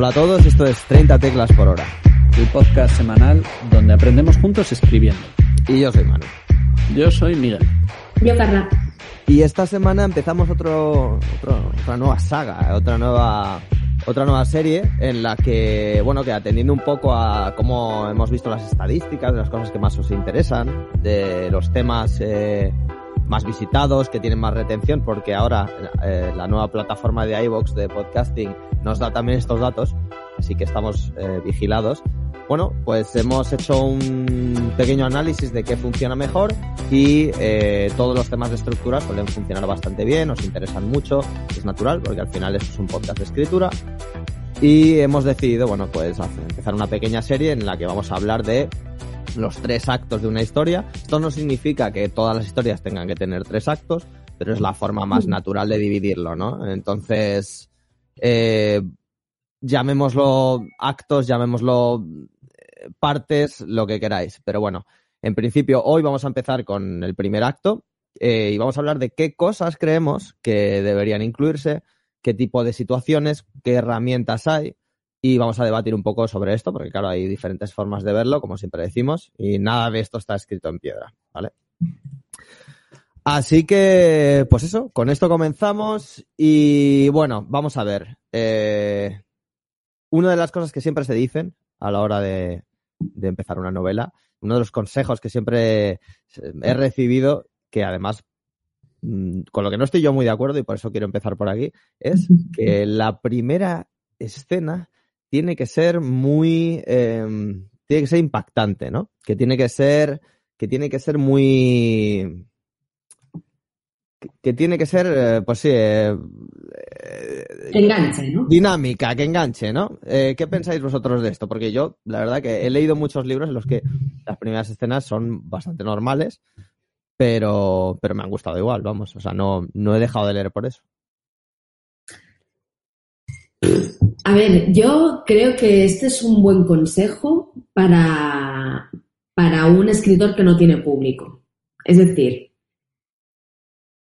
Hola a todos, esto es 30 teclas por hora. El podcast semanal donde aprendemos juntos escribiendo. Y yo soy Manu. Yo soy Miguel. Yo, Carla. Y esta semana empezamos otro, otro- otra nueva saga, otra nueva, otra nueva serie en la que, bueno, que atendiendo un poco a cómo hemos visto las estadísticas, de las cosas que más os interesan, de los temas eh, más visitados, que tienen más retención, porque ahora eh, la nueva plataforma de iVoox de podcasting nos da también estos datos, así que estamos eh, vigilados. Bueno, pues hemos hecho un pequeño análisis de qué funciona mejor y eh, todos los temas de estructura suelen funcionar bastante bien, nos interesan mucho, es natural porque al final esto es un podcast de escritura y hemos decidido, bueno, pues empezar una pequeña serie en la que vamos a hablar de los tres actos de una historia. Esto no significa que todas las historias tengan que tener tres actos, pero es la forma más natural de dividirlo, ¿no? Entonces, eh, llamémoslo actos, llamémoslo eh, partes, lo que queráis. Pero bueno, en principio hoy vamos a empezar con el primer acto eh, y vamos a hablar de qué cosas creemos que deberían incluirse, qué tipo de situaciones, qué herramientas hay y vamos a debatir un poco sobre esto, porque claro, hay diferentes formas de verlo, como siempre decimos, y nada de esto está escrito en piedra, ¿vale? Así que, pues eso, con esto comenzamos y bueno, vamos a ver. Eh, una de las cosas que siempre se dicen a la hora de, de empezar una novela, uno de los consejos que siempre he recibido, que además mm, con lo que no estoy yo muy de acuerdo y por eso quiero empezar por aquí, es que la primera escena tiene que ser muy, eh, tiene que ser impactante, ¿no? Que tiene que ser, que tiene que ser muy, que, que tiene que ser, eh, pues sí, eh, eh, Enganche, ¿no? dinámica, que enganche, ¿no? Eh, ¿Qué pensáis vosotros de esto? Porque yo, la verdad que he leído muchos libros en los que las primeras escenas son bastante normales, pero, pero me han gustado igual, vamos. O sea, no, no he dejado de leer por eso. A ver, yo creo que este es un buen consejo para, para un escritor que no tiene público. Es decir,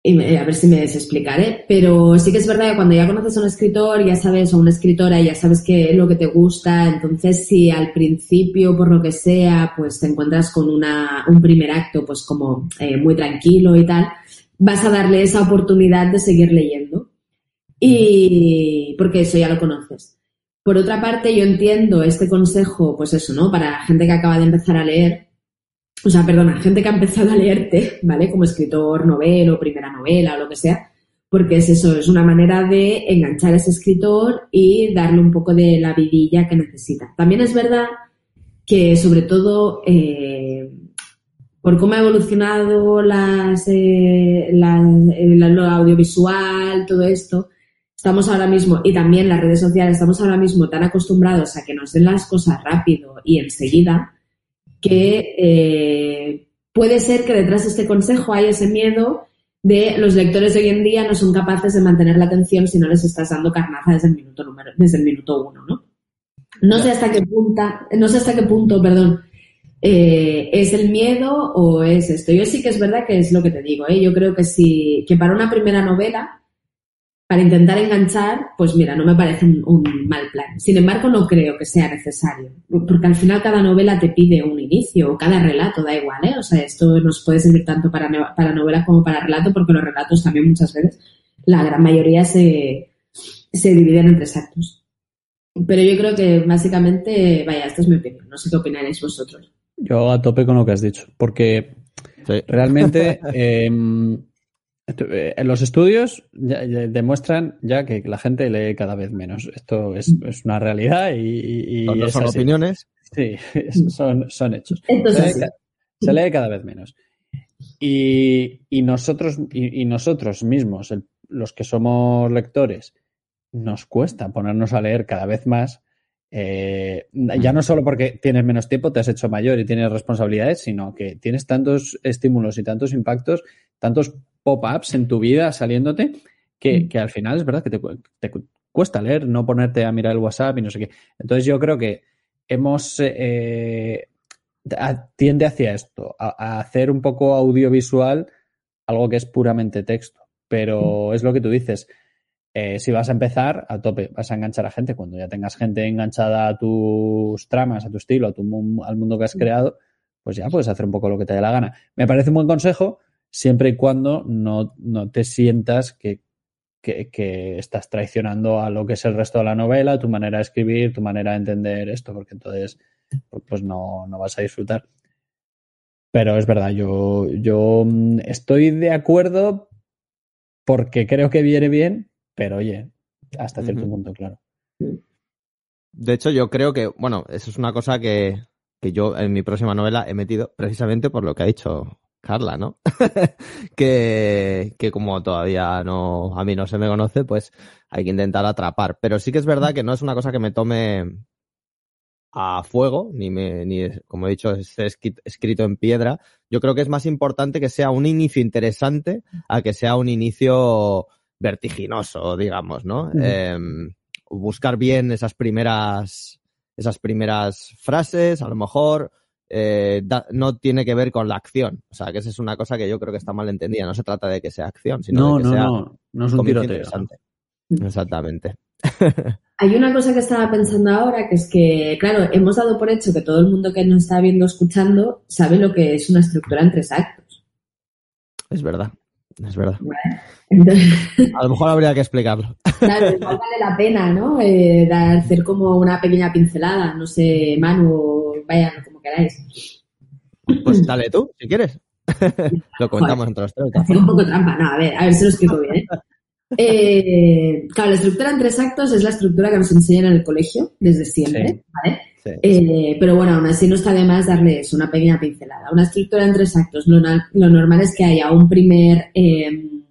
y a ver si me desexplicaré, pero sí que es verdad que cuando ya conoces a un escritor, ya sabes, o una escritora, ya sabes qué es lo que te gusta, entonces si al principio, por lo que sea, pues te encuentras con una, un primer acto, pues como eh, muy tranquilo y tal, vas a darle esa oportunidad de seguir leyendo. Y porque eso ya lo conoces. Por otra parte, yo entiendo este consejo, pues eso, ¿no? Para gente que acaba de empezar a leer, o sea, perdona, gente que ha empezado a leerte, ¿vale? Como escritor, novelo, primera novela o lo que sea, porque es eso, es una manera de enganchar a ese escritor y darle un poco de la vidilla que necesita. También es verdad que, sobre todo, eh, por cómo ha evolucionado las, eh, las- eh, la- lo audiovisual, todo esto, estamos ahora mismo, y también las redes sociales, estamos ahora mismo tan acostumbrados a que nos den las cosas rápido y enseguida, que eh, puede ser que detrás de este consejo hay ese miedo de los lectores de hoy en día no son capaces de mantener la atención si no les estás dando carnaza desde el minuto número, desde el minuto uno, ¿no? No sé hasta qué punta, no sé hasta qué punto, perdón, eh, es el miedo o es esto. Yo sí que es verdad que es lo que te digo, ¿eh? Yo creo que si, que para una primera novela, para intentar enganchar, pues mira, no me parece un, un mal plan. Sin embargo, no creo que sea necesario, porque al final cada novela te pide un inicio, o cada relato, da igual, ¿eh? O sea, esto nos puede servir tanto para, para novela como para relato, porque los relatos también muchas veces, la gran mayoría se, se dividen en tres actos. Pero yo creo que básicamente, vaya, esta es mi opinión, no sé qué opinaréis vosotros. Yo a tope con lo que has dicho, porque Sí. realmente eh, eh, los estudios ya- ya demuestran ya que la gente lee cada vez menos. Esto es, es una realidad y, y- y No, no es son así. opiniones. Sí, son, son hechos. Se lee, se cada vez menos. Y, y nosotros, y, y nosotros mismos, el- los que somos lectores, nos cuesta ponernos a leer cada vez más. eh, ya no solo porque tienes menos tiempo, te has hecho mayor y tienes responsabilidades, sino que tienes tantos estímulos y tantos impactos, tantos pop-ups en tu vida saliéndote, que, que al final es verdad que te, te cu- cuesta leer, no ponerte a mirar el WhatsApp y no sé qué. Entonces yo creo que hemos eh, tiende hacia esto, a, a hacer un poco audiovisual algo que es puramente texto. Pero es lo que tú dices. eh, si vas a empezar a tope, vas a enganchar a gente. Cuando ya tengas gente enganchada a tus tramas, a tu estilo, a tu, al mundo que has creado, pues ya puedes hacer un poco lo que te dé la gana. Me parece un buen consejo siempre y cuando no, no te sientas que, que, estás traicionando a lo que es el resto de la novela, tu manera de escribir, tu manera de entender esto, porque entonces pues no, no vas a disfrutar. Pero es verdad, yo, yo mm, estoy de acuerdo porque creo que viene bien, pero oye, hasta cierto punto, claro. De hecho, yo creo que, bueno, eso es una cosa que, que yo en mi próxima novela he metido precisamente por lo que ha dicho Carla, ¿no? que, que como todavía no, a mí no se me conoce, pues hay que intentar atrapar. Pero sí que es verdad que no es una cosa que me tome a fuego, ni, me, ni como he dicho, esté escrito en piedra. Yo creo que es más importante que sea un inicio interesante a que sea un inicio vertiginoso, digamos, ¿no? Em, buscar bien esas primeras, esas primeras frases, a lo mejor, eh, no tiene que ver con la acción. O sea, que esa es una cosa que yo creo que está mal entendida. No se trata de que sea acción, sino de que sea no, no es un tiroteo. Exactamente. Hay una cosa que estaba pensando ahora, que es que, claro, hemos dado por hecho que todo el mundo que nos está viendo, escuchando, sabe lo que es una estructura en tres actos. Es verdad, es verdad. A lo mejor habría que explicarlo. Claro, igual vale la pena, ¿no? Eh, hacer como una pequeña pincelada, no sé, Manu, vaya, como queráis. Pues dale tú, si quieres. lo contamos entre los tres. un poco trampa, no, a ver, a ver si lo explico bien. ¿eh? Eh, claro, la estructura en tres actos es la estructura que nos enseñan en el colegio desde siempre, ¿vale? Eh, pero bueno, aún así no está de más darles una pequeña pincelada. Una estructura en tres actos, lo, normal es que haya un primer em,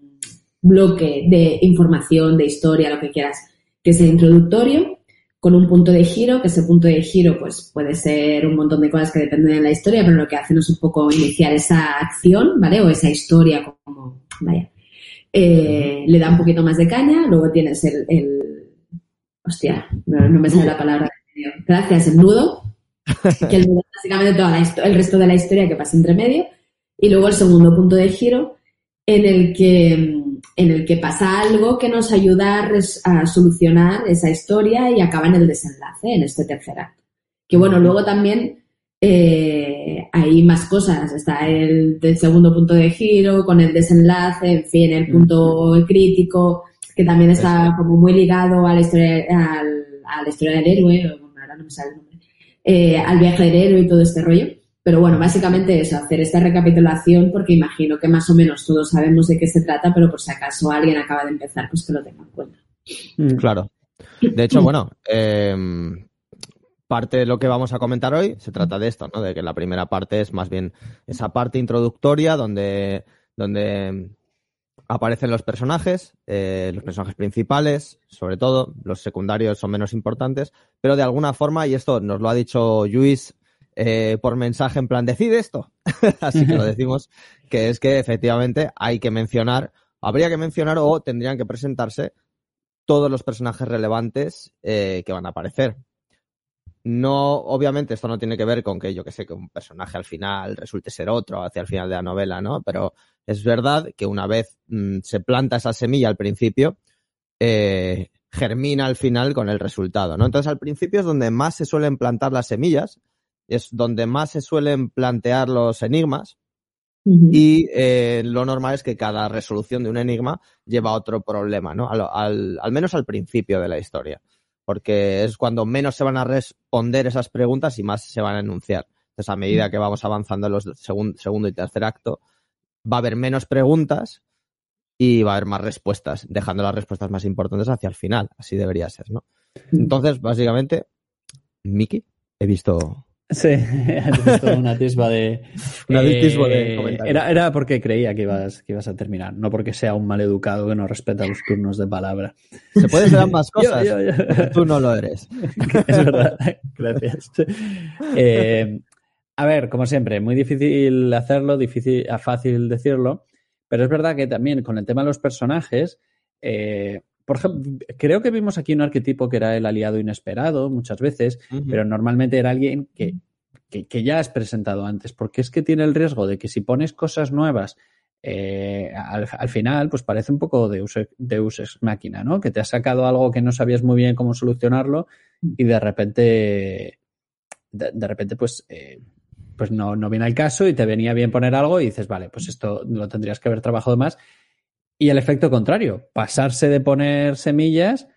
bloque de información, de historia, lo que quieras, que sea introductorio, con un punto de giro, que ese punto de giro pues puede ser un montón de cosas que dependen de la historia, pero lo que hacen es un poco iniciar esa acción, ¿vale? O esa historia como, vaya, eh, le da un poquito más de caña, luego tienes el, el hostia, no, me sale la palabra, gracias, el nudo, que el nudo básicamente toda el resto de la historia que pasa entre medio, y luego el segundo punto de giro en el que, en el que pasa algo que nos ayuda a, solucionar esa historia y acaba en el desenlace, en este tercer acto. Que bueno, luego también eh, hay más cosas. Está el, segundo punto de giro, con el desenlace, en fin, el punto crítico, que también está como muy ligado a la historia, al, a la historia del héroe, ahora no me sale el nombre, eh, al viaje del héroe y todo este rollo. Pero bueno, básicamente eso, hacer esta recapitulación porque imagino que más o menos todos sabemos de qué se trata, pero por si acaso alguien acaba de empezar, pues que lo tenga en cuenta. Claro. De hecho, bueno, eh, parte de lo que vamos a comentar hoy se trata de esto, ¿no? De que la primera parte es más bien esa parte introductoria donde, donde aparecen los personajes, eh, los personajes principales, sobre todo, los secundarios son menos importantes, pero de alguna forma, y esto nos lo ha dicho Luis eh, por mensaje en plan, decide esto. Así que lo decimos, que es que efectivamente hay que mencionar, habría que mencionar o tendrían que presentarse todos los personajes relevantes eh, que van a aparecer. No, obviamente esto no tiene que ver con que yo que sé, que un personaje al final resulte ser otro hacia el final de la novela, ¿no? Pero es verdad que una vez mm, se planta esa semilla al principio, eh, germina al final con el resultado, ¿no? Entonces al principio es donde más se suelen plantar las semillas, es donde más se suelen plantear los enigmas, y eh, lo normal es que cada resolución de un enigma lleva a otro problema, ¿no? al, menos al principio de la historia porque es cuando menos se van a responder esas preguntas y más se van a enunciar. Entonces, a medida que vamos avanzando en los segundo y tercer acto, va a haber menos preguntas y va a haber más respuestas, dejando las respuestas más importantes hacia el final. Así debería ser, ¿no? Entonces, básicamente, Miki, he visto Sí, una tisba de. una tisba de eh, era, era porque creía que ibas, que ibas a terminar, no porque sea un maleducado que no respeta los turnos de palabra. Se puede ser ambas cosas. Tú no lo eres. es verdad, gracias. Eh, a ver, como siempre, muy difícil hacerlo, difícil, fácil decirlo, pero es verdad que también con el tema de los personajes. Eh, por ejemplo, creo que vimos aquí un arquetipo que era el aliado inesperado muchas veces, pero normalmente era alguien que, que, ya has presentado antes, porque es que tiene el riesgo de que si pones cosas nuevas eh, al, final, pues parece un poco de Deus Ex Máquina, ¿no? Que te ha sacado algo que no sabías muy bien cómo solucionarlo y de repente, de, repente, pues, eh, pues no, no viene al caso y te venía bien poner algo y dices, vale, pues esto lo tendrías que haber trabajado más. Y el efecto contrario, pasarse de poner semillas,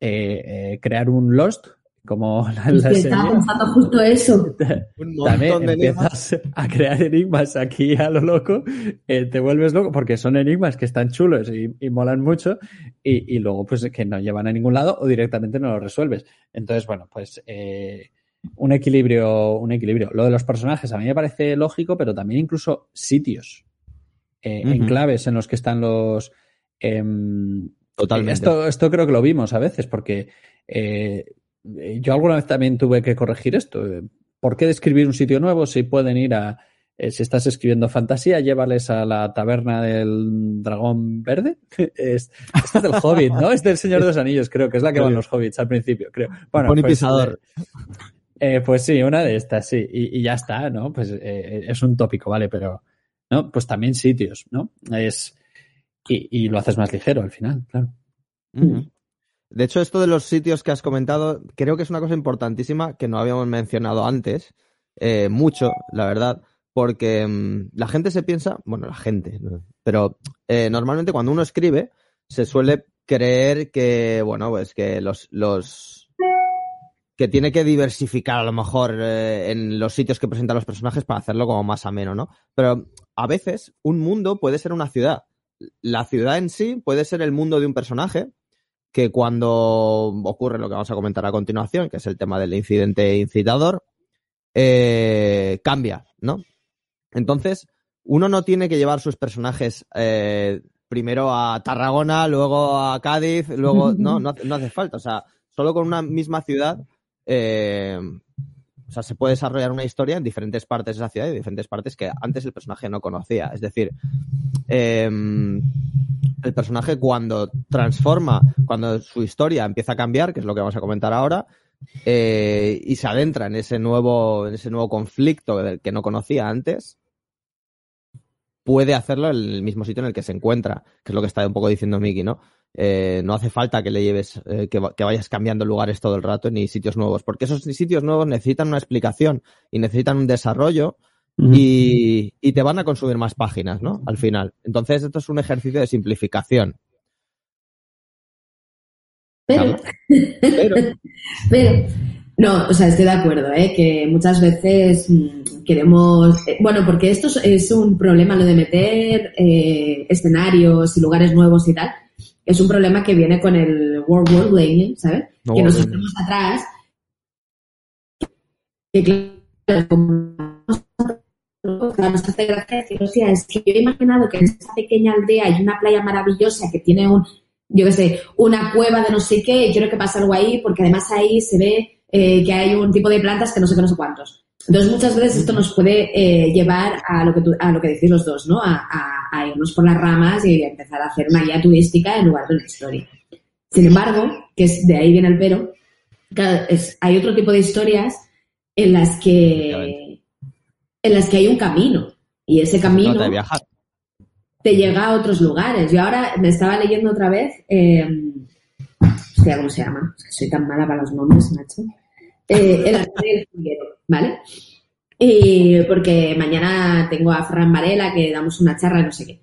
eh, crear un Lost como la, la estaba pensando justo eso. También empiezas a crear enigmas aquí a lo loco, eh, te vuelves loco porque son enigmas que están chulos y, molan mucho y, y, luego pues que no llevan a ningún lado o directamente no lo resuelves. Entonces, bueno, pues eh, un equilibrio, un equilibrio. Lo de los personajes a mí me parece lógico, pero también incluso sitios, eh, enclaves en los que están los... Em, Totalmente. Esto, esto creo que lo vimos a veces porque eh, eh, yo alguna vez también tuve que corregir esto. Eh, ¿Por qué describir un sitio nuevo si pueden ir a, eh, si estás escribiendo fantasía, llévales a la taberna del dragón verde? es, esta es del Hobbit, ¿no? Es del Señor de los Anillos, creo que es la que van los Hobbits al principio, creo. Bueno, pues, pisador. pues sí, una de estas, sí. Y, ya está, ¿no? Pues es un tópico, ¿vale? Pero, ¿no? Pues también sitios, ¿no? Es, y, lo haces más ligero al final, claro. De hecho, esto de los sitios que has comentado, creo que es una cosa importantísima que no habíamos mencionado antes, eh, mucho, la verdad, porque mm, la gente se piensa, bueno, la gente, pero eh, normalmente cuando uno escribe, se suele creer que, bueno, pues que los, los que tiene que diversificar a lo mejor eh, en los sitios que presentan los personajes para hacerlo como más ameno, ¿no? Pero a veces un mundo puede ser una ciudad. La ciudad en sí puede ser el mundo de un personaje que cuando ocurre lo que vamos a comentar a continuación, que es el tema del incidente incitador, eh, cambia, ¿no? Entonces, uno no tiene que llevar sus personajes eh, primero a Tarragona, luego a Cádiz, luego. No, no, hace falta. O sea, solo con una misma ciudad. Eh, o sea, se puede desarrollar una historia en diferentes partes de la ciudad y diferentes partes que antes el personaje no conocía. Es decir, eh, el personaje cuando transforma, cuando su historia empieza a cambiar, que es lo que vamos a comentar ahora, eh, y se adentra en ese nuevo, en ese nuevo conflicto que no conocía antes, puede hacerlo en el mismo sitio en el que se encuentra, que es lo que está un poco diciendo Miki, ¿no? Eh, no hace falta que le lleves, eh, que, que, vayas cambiando lugares todo el rato ni sitios nuevos, porque esos sitios nuevos necesitan una explicación y necesitan un desarrollo y, te van a consumir más páginas, ¿no? Al final. Entonces, esto es un ejercicio de simplificación. Pero, pero, no, o sea, estoy de acuerdo, ¿eh? que muchas veces mm, queremos, eh, bueno, porque esto es un problema lo de meter eh, escenarios y lugares nuevos y tal, es un problema que viene con el World War Building, ¿sabes? que nos hacemos atrás, que claro, nos hace gracia decir, o sea, es que yo he imaginado que en esta pequeña aldea hay una playa maravillosa que tiene un, yo qué sé, una cueva de no sé qué, y quiero que pase algo ahí, porque además ahí se ve eh, que hay un tipo de plantas que no sé qué, no sé cuántos. Entonces, muchas veces esto nos puede eh, llevar a lo que a lo que decís los dos, ¿no? A, irnos por las ramas y empezar a hacer una guía turística en lugar de una historia. Sin embargo, que es de ahí viene el pero, es, hay otro tipo de historias en las que en las que hay un camino y ese camino te llega a otros lugares. Yo ahora me estaba leyendo otra vez, eh, hostia, ¿cómo se llama? soy tan mala para los nombres, macho. Eh, el del ¿vale? Y porque mañana tengo a Fran Varela que damos una charla, no sé qué.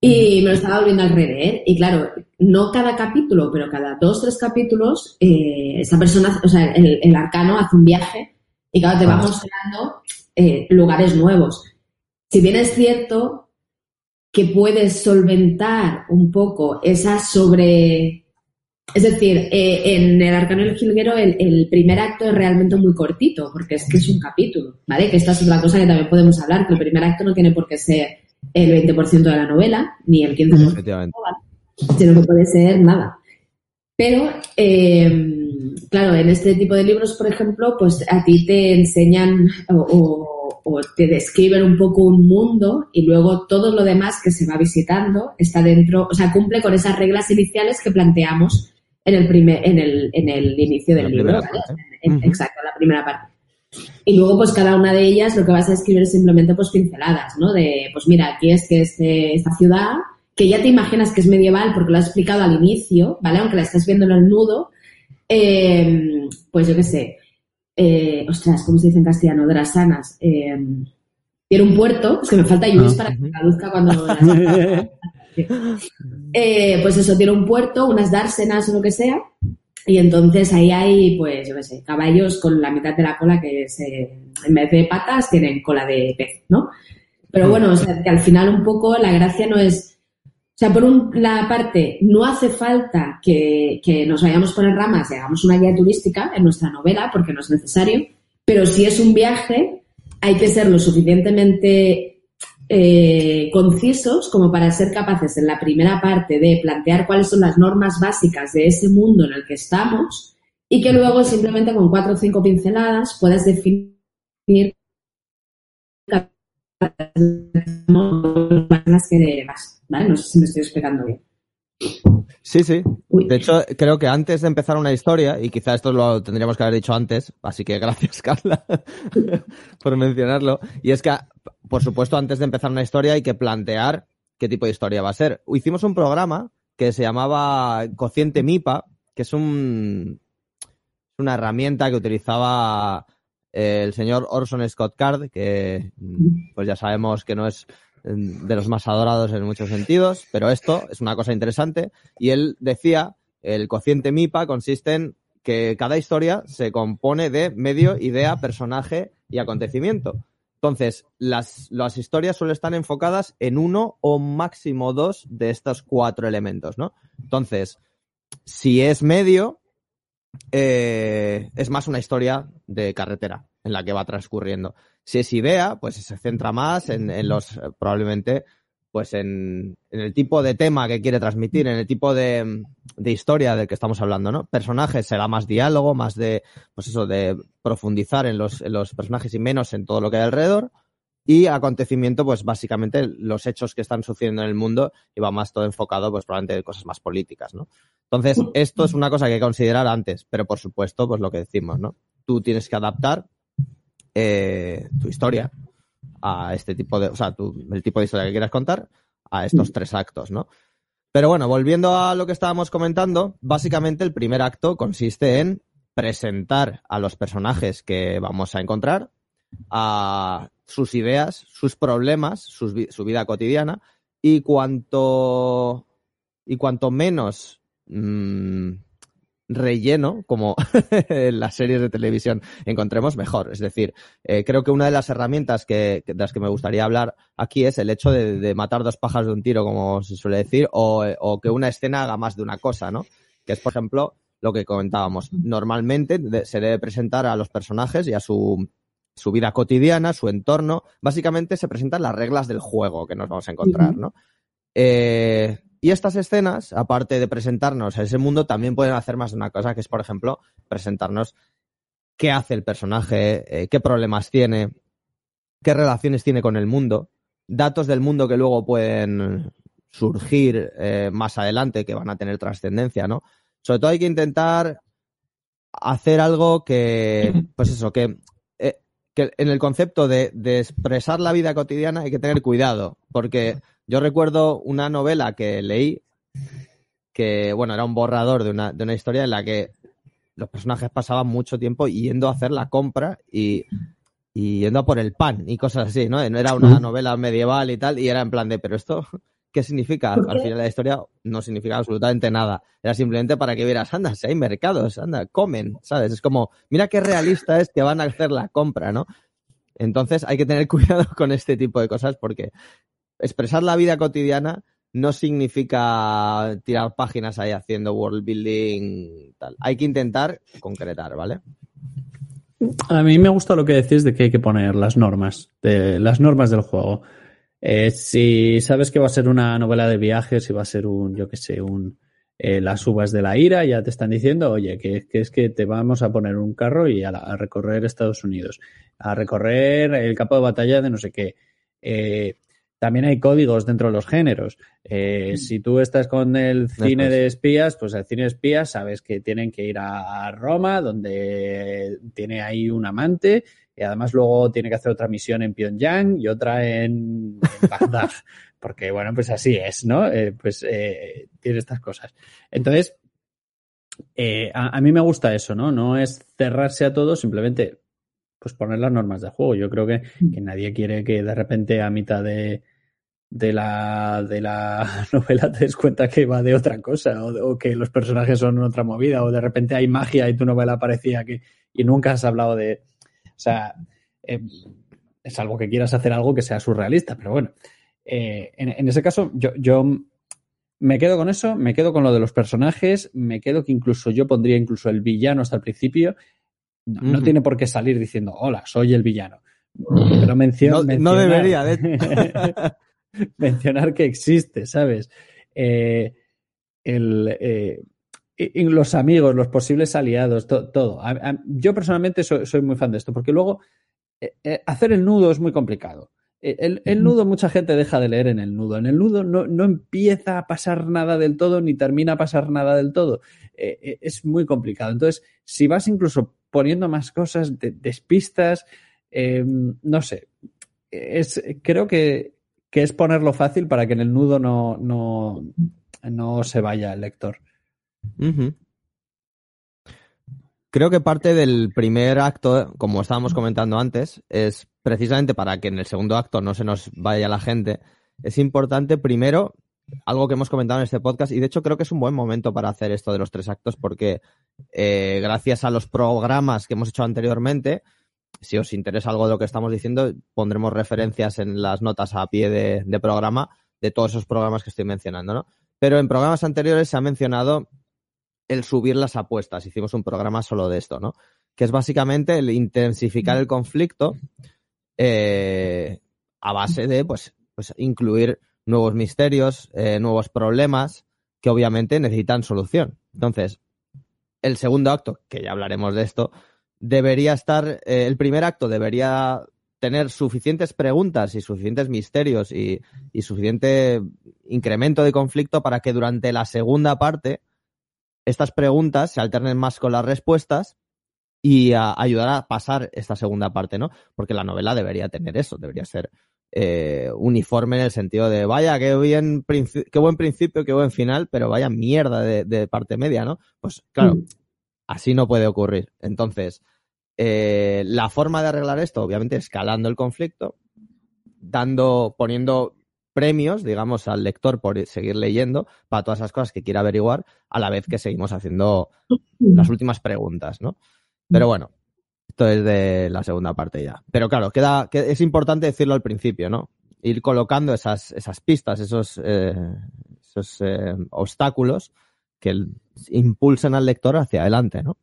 Y me lo estaba volviendo a releer. Y claro, no cada capítulo, pero cada dos, tres capítulos, eh, esa persona, o sea, el, el, arcano hace un viaje y claro, te va mostrando eh, lugares nuevos. Si bien es cierto que puedes solventar un poco esa sobre... Es decir, eh, en el Arcano del Jilguero el, el, primer acto es realmente muy cortito, porque es que es un capítulo, ¿vale? Que esta es otra cosa que también podemos hablar, que el primer acto no tiene por qué ser el 20% de la novela, ni el 15%, sino que puede ser nada. Pero, eh, claro, en este tipo de libros, por ejemplo, pues a ti te enseñan o, te describen un poco un mundo y luego todo lo demás que se va visitando está dentro, o sea, cumple con esas reglas iniciales que planteamos en el primer, en el, en el inicio del libro. Exacto, la primera parte. Y luego, pues cada una de ellas lo que vas a escribir es simplemente pues pinceladas, ¿no? De, pues mira, aquí es que es esta ciudad, que ya te imaginas que es medieval porque lo has explicado al inicio, ¿vale? Aunque la estés viendo en el nudo, eh, pues yo qué sé, eh, ostras, ¿cómo se dice en castellano? Drasanas. Eh, tiene un puerto, es que me falta Luis ah, para que traduzca cuando... eh, pues eso, tiene un puerto, unas dársenas o lo que sea, y entonces ahí hay, pues, yo qué sé, caballos con la mitad de la cola que en vez de patas, tienen cola de pez, ¿no? Pero bueno, o sea, que al final un poco la gracia no es... O sea, por un, la parte, no hace falta que, que nos vayamos por ramas y hagamos una guía turística en nuestra novela, porque no es necesario, pero si es un viaje, hay que ser lo suficientemente eh, concisos como para ser capaces en la primera parte de plantear cuáles son las normas básicas de ese mundo en el que estamos y que luego simplemente con cuatro o cinco pinceladas puedas definir las que vas, ¿vale? No sé si me estoy explicando bien. Sí, sí. De hecho, creo que antes de empezar una historia, y quizá esto lo tendríamos que haber dicho antes, así que gracias, Carla, por mencionarlo, y es que, por supuesto, antes de empezar una historia hay que plantear qué tipo de historia va a ser. Hicimos un programa que se llamaba Cociente MIPA, que es un, una herramienta que utilizaba el señor Orson Scott Card, que pues ya sabemos que no es de los más adorados en muchos sentidos, pero esto es una cosa interesante. Y él decía, el cociente MIPA consiste en que cada historia se compone de medio, idea, personaje y acontecimiento. Entonces, las, las historias suelen estar enfocadas en uno o máximo dos de estos cuatro elementos, ¿no? Entonces, si es medio, eh, es más una historia de carretera en la que va transcurriendo. Si es idea, pues se centra más en, los, probablemente, pues en, el tipo de tema que quiere transmitir, en el tipo de, historia del que estamos hablando, ¿no? Personajes será más diálogo, más de, pues eso, de profundizar en los, personajes y menos en todo lo que hay alrededor. Y acontecimiento, pues básicamente los hechos que están sucediendo en el mundo y va más todo enfocado, pues probablemente en cosas más políticas, ¿no? Entonces, esto es una cosa que hay que considerar antes, pero por supuesto, pues lo que decimos, ¿no? Tú tienes que adaptar eh, tu historia a este tipo de, o sea, el tipo de historia que quieras contar a estos tres actos, ¿no? Pero bueno, volviendo a lo que estábamos comentando, básicamente el primer acto consiste en presentar a los personajes que vamos a encontrar, a sus ideas, sus problemas, su vida cotidiana, y cuanto, y cuanto menos mm, relleno, como en las series de televisión encontremos, mejor. Es decir, eh, creo que una de las herramientas que, de las que me gustaría hablar aquí es el hecho de, matar dos pájaros de un tiro, como se suele decir, o, que una escena haga más de una cosa, ¿no? Que es, por ejemplo, lo que comentábamos. Normalmente se debe presentar a los personajes y a su, su vida cotidiana, su entorno. Básicamente se presentan las reglas del juego que nos vamos a encontrar, ¿no? Eh, y estas escenas, aparte de presentarnos a ese mundo, también pueden hacer más de una cosa, que es, por ejemplo, presentarnos qué hace el personaje, eh, qué problemas tiene, qué relaciones tiene con el mundo, datos del mundo que luego pueden surgir eh, más adelante, que van a tener trascendencia, ¿no? Sobre todo hay que intentar hacer algo que, pues eso, que, que en el concepto de, de expresar la vida cotidiana hay que tener cuidado, porque yo recuerdo una novela que leí que, bueno, era un borrador de una, de una historia en la que los personajes pasaban mucho tiempo yendo a hacer la compra y, yendo a por el pan y cosas así, ¿no? No era una novela medieval y tal, y era en plan de, pero esto, ¿qué significa? Al final la historia no significa absolutamente nada. Era simplemente para que vieras, anda, si hay mercados, anda, comen, ¿sabes? Es como, mira qué realista es que van a hacer la compra, ¿no? Entonces hay que tener cuidado con este tipo de cosas porque expresar la vida cotidiana no significa tirar páginas ahí haciendo world building tal. Hay que intentar concretar, ¿vale? A mí me gusta lo que decís de que hay que poner las normas, de, las normas del juego. Eh, si sabes que va a ser una novela de viajes, y va a ser un, yo qué sé, un eh, las uvas de la ira, ya te están diciendo, oye, que, es que te vamos a poner un carro y a, recorrer Estados Unidos, a recorrer el campo de batalla de no sé qué. Eh, también hay códigos dentro de los géneros. Eh, si tú estás con el cine Después. de espías, pues el cine de espías sabes que tienen que ir a Roma, donde tiene ahí un amante, y además luego tiene que hacer otra misión en Pyongyang y otra en, en Bagdad. Porque, bueno, pues así es, ¿no? Eh, pues eh, tiene estas cosas. Entonces, eh, a, a mí me gusta eso, ¿no? No es cerrarse a todo, simplemente pues poner las normas de juego. Yo creo que, que nadie quiere que de repente a mitad de, de, la, de la novela te des cuenta que va de otra cosa o que los personajes son otra movida o de repente hay magia y tu novela parecía que y nunca has hablado de... O sea, eh, salvo que quieras hacer algo que sea surrealista, pero bueno. eh, en, en ese caso, yo, yo me quedo con eso, me quedo con lo de los personajes, me quedo que incluso yo pondría incluso el villano hasta el principio. No, tiene por qué salir diciendo, hola, soy el villano. Pero mencio- No- no debería, de mencionar que existe, ¿sabes? Eh, el, eh, y- y los amigos, los posibles aliados, to- todo. A- a- yo personalmente soy, soy muy fan de esto, porque luego eh, eh, hacer el nudo es muy complicado. Eh, El, el nudo mucha gente deja de leer en el nudo. En el nudo no, no empieza a pasar nada del todo ni termina a pasar nada del todo. Eh, es muy complicado. Entonces, si vas incluso poniendo más cosas, de- despistas, eh, no sé, es, creo que, que es ponerlo fácil para que en el nudo no, no, no se vaya el lector. Creo que parte del primer acto, como estábamos comentando antes, es precisamente para que en el segundo acto no se nos vaya la gente. Es importante primero algo que hemos comentado en este podcast y de hecho creo que es un buen momento para hacer esto de los tres actos porque eh, gracias a los programas que hemos hecho anteriormente, si os interesa algo de lo que estamos diciendo, pondremos referencias en las notas a pie de, de programa de todos esos programas que estoy mencionando, ¿no? Pero en programas anteriores se ha mencionado el subir las apuestas. Hicimos un programa solo de esto, ¿no? Que es básicamente el intensificar el conflicto eh, a base de, pues, pues incluir nuevos misterios, eh, nuevos problemas que obviamente necesitan solución. Entonces, el segundo acto, que ya hablaremos de esto, debería estar, eh, el primer acto debería tener suficientes preguntas y suficientes misterios y, y suficiente incremento de conflicto para que durante la segunda parte estas preguntas se alternen más con las respuestas y a ayudar a pasar esta segunda parte, ¿no? Porque la novela debería tener eso, debería ser eh, uniforme en el sentido de, vaya, qué, bien qué buen principio, qué buen final, pero vaya mierda de, de parte media, ¿no? Pues claro, Mm. así no puede ocurrir. Entonces, eh, la forma de arreglar esto, obviamente, escalando el conflicto, dando, poniendo premios, digamos, al lector por seguir leyendo para todas esas cosas que quiera averiguar, a la vez que seguimos haciendo las últimas preguntas, ¿no? Pero bueno, esto es de la segunda parte ya. Pero claro, queda, que es importante decirlo al principio, ¿no? Ir colocando esas, esas pistas, esos, eh, esos eh, obstáculos que impulsen al lector hacia adelante, ¿no?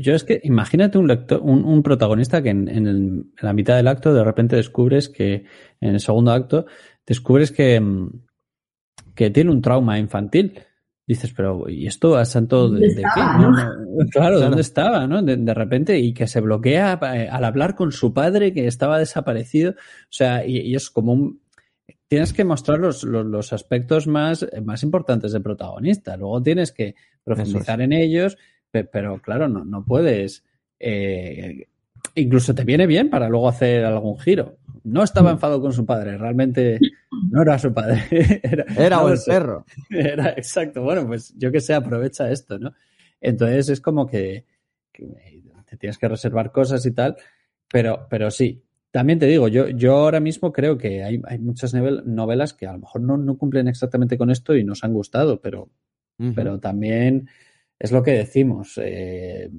Yo es que imagínate un lector, un, un protagonista que en, en el- en la mitad del acto de repente descubres que, en el segundo acto, descubres que, mm, que tiene un trauma infantil. Dices, pero ¿y esto a santo de, ¿Dónde de qué? No, claro, ¿dónde estaba? ¿no? De, de repente, y que se bloquea eh, al hablar con su padre que estaba desaparecido. O sea, y, y es como un. Tienes que mostrar los, los, los aspectos más, más importantes del protagonista. Luego tienes que profundizar en ellos, pero claro, no, no puedes. eh, incluso te viene bien para luego hacer algún giro. No estaba enfadado con su padre, realmente no era su padre. Era, Era no el perro. Era, exacto. Bueno, pues yo que sé, aprovecha esto, ¿no? Entonces es como que, que te tienes que reservar cosas y tal, pero, pero sí. También te digo, yo, yo ahora mismo creo que hay, hay muchas novel- novelas que a lo mejor no, no cumplen exactamente con esto y nos han gustado, pero, pero también es lo que decimos. eh,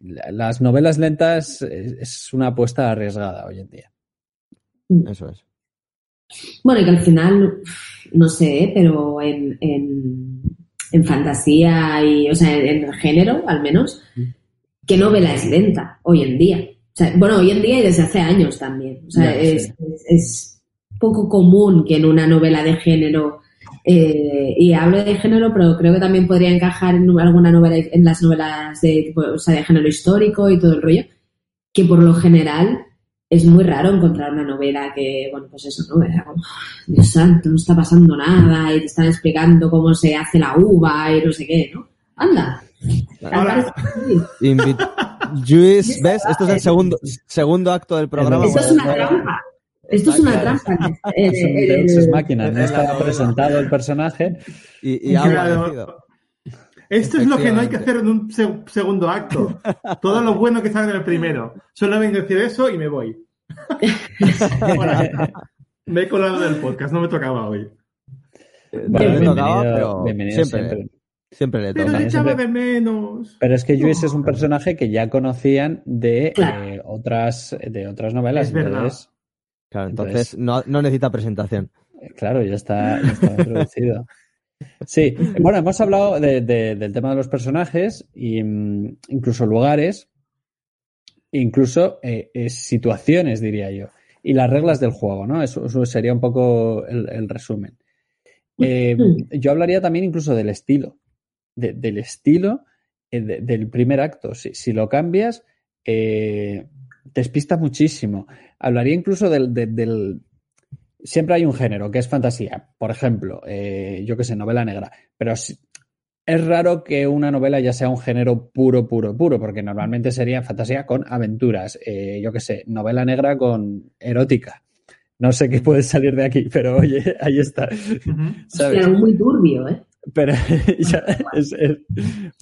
la- las novelas lentas es, es una apuesta arriesgada hoy en día. Eso es. Bueno, y que al final, no sé, ¿eh? pero en, en, en fantasía y, o sea, en el género, al menos, ¿qué novela es lenta hoy en día? O sea, bueno, hoy en día y desde hace años también. O sea, Ya, es, sí. es, es poco común que en una novela de género, eh, y hablo de género, pero creo que también podría encajar en alguna novela, en las novelas de, tipo, o sea, de género histórico y todo el rollo, que por lo general es muy raro encontrar una novela que, bueno, pues eso, ¿no? Era como, Dios santo, no está pasando nada y te están explicando cómo se hace la uva y no sé qué, ¿no? Anda. Invit- Luis, ¿ves? Esto es el segundo, segundo acto del programa. Esto es una trampa. Esto es una trampa. Es un eh, Deus eh, Ex Machina, no es la estaba novela. presentado el personaje. Y, y ha Claro. Esto es lo que no hay que hacer en un se- segundo acto. Todo lo bueno que sale en el primero. Solo vengo a decir eso y me voy. Me he colado del podcast, no me tocaba hoy. Eh, Bueno, tocaba, bienvenido- pero bienvenido siempre, siempre. siempre le Pero toca. echaba siempre- de menos. Pero es que Lluís es un personaje que ya conocían de Claro. eh, otras de otras novelas. Es verdad. entonces, Claro, entonces Entonces- no, no necesita presentación. eh, claro, ya está, ya está introducido. Sí, bueno, hemos hablado de- de- del tema de los personajes y mm, incluso lugares, incluso eh, eh, situaciones, diría yo, y las reglas del juego, ¿no? Eso, eso sería un poco el, el resumen. Eh, yo hablaría también incluso del estilo, de- del estilo eh, de- del primer acto. Si, si lo cambias, eh, despista muchísimo. Hablaría incluso del, de- del... Siempre hay un género que es fantasía. Por ejemplo, eh, yo qué sé, novela negra. Pero si- es raro que una novela ya sea un género puro, puro, puro, porque normalmente sería fantasía con aventuras. Eh, yo qué sé, novela negra con erótica. No sé qué puede salir de aquí, pero oye, ahí está. Hostia, algo muy turbio, ¿eh? Pero, ya, es- es-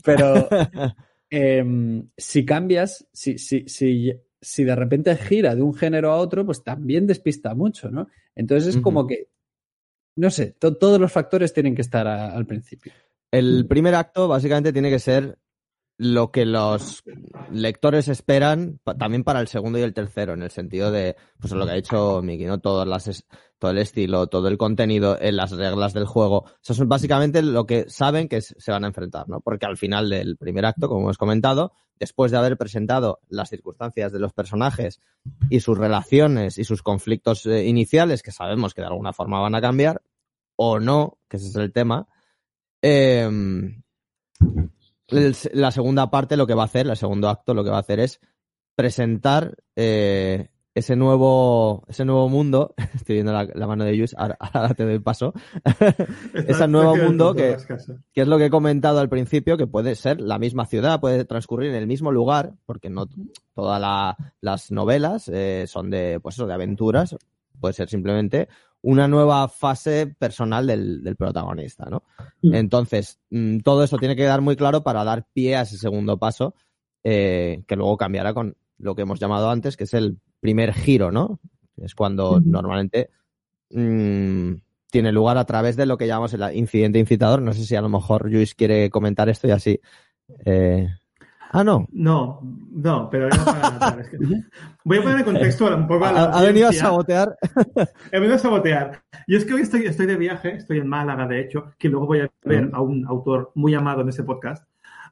pero em, si cambias, si, si, si, si de repente gira de un género a otro, pues también despista mucho, ¿no? Entonces es como que, no sé, to- todos los factores tienen que estar a- al principio. El primer acto básicamente tiene que ser lo que los lectores esperan también para el segundo y el tercero, en el sentido de, pues lo que ha dicho Miki, ¿no? Todo el estilo, todo el contenido, en las reglas del juego. Eso es básicamente lo que saben que se van a enfrentar, ¿no? Porque al final del primer acto, como hemos comentado, después de haber presentado las circunstancias de los personajes y sus relaciones y sus conflictos eh, iniciales, que sabemos que de alguna forma van a cambiar, o no, que ese es el tema, em, el- la segunda parte lo que va a hacer, el segundo acto lo que va a hacer es presentar eh, ese nuevo ese nuevo mundo. Estoy viendo la, la mano de Luis, ahora, ahora te doy paso. Ese nuevo mundo que- que es lo que he comentado al principio, que puede ser la misma ciudad, puede transcurrir en el mismo lugar, porque no todas la- las novelas eh, son de, pues eso, de aventuras, puede ser simplemente una nueva fase personal del, del protagonista, ¿no? Mm. Entonces, mm, todo eso tiene que quedar muy claro para dar pie a ese segundo paso, eh, que luego cambiará con lo que hemos llamado antes, que es el primer giro, ¿no? Es cuando normalmente mm, tiene lugar a través de lo que llamamos el incidente incitador. No sé si a lo mejor Luis quiere comentar esto y así. eh, Ah, no. No, no, pero era para- para- es que- voy a poner en contexto un poco a la Ha, ha venido a sabotear. He venido a sabotear. Y es que hoy estoy, estoy de viaje, estoy en Málaga, de hecho, que luego voy a ver a un autor muy amado en este podcast.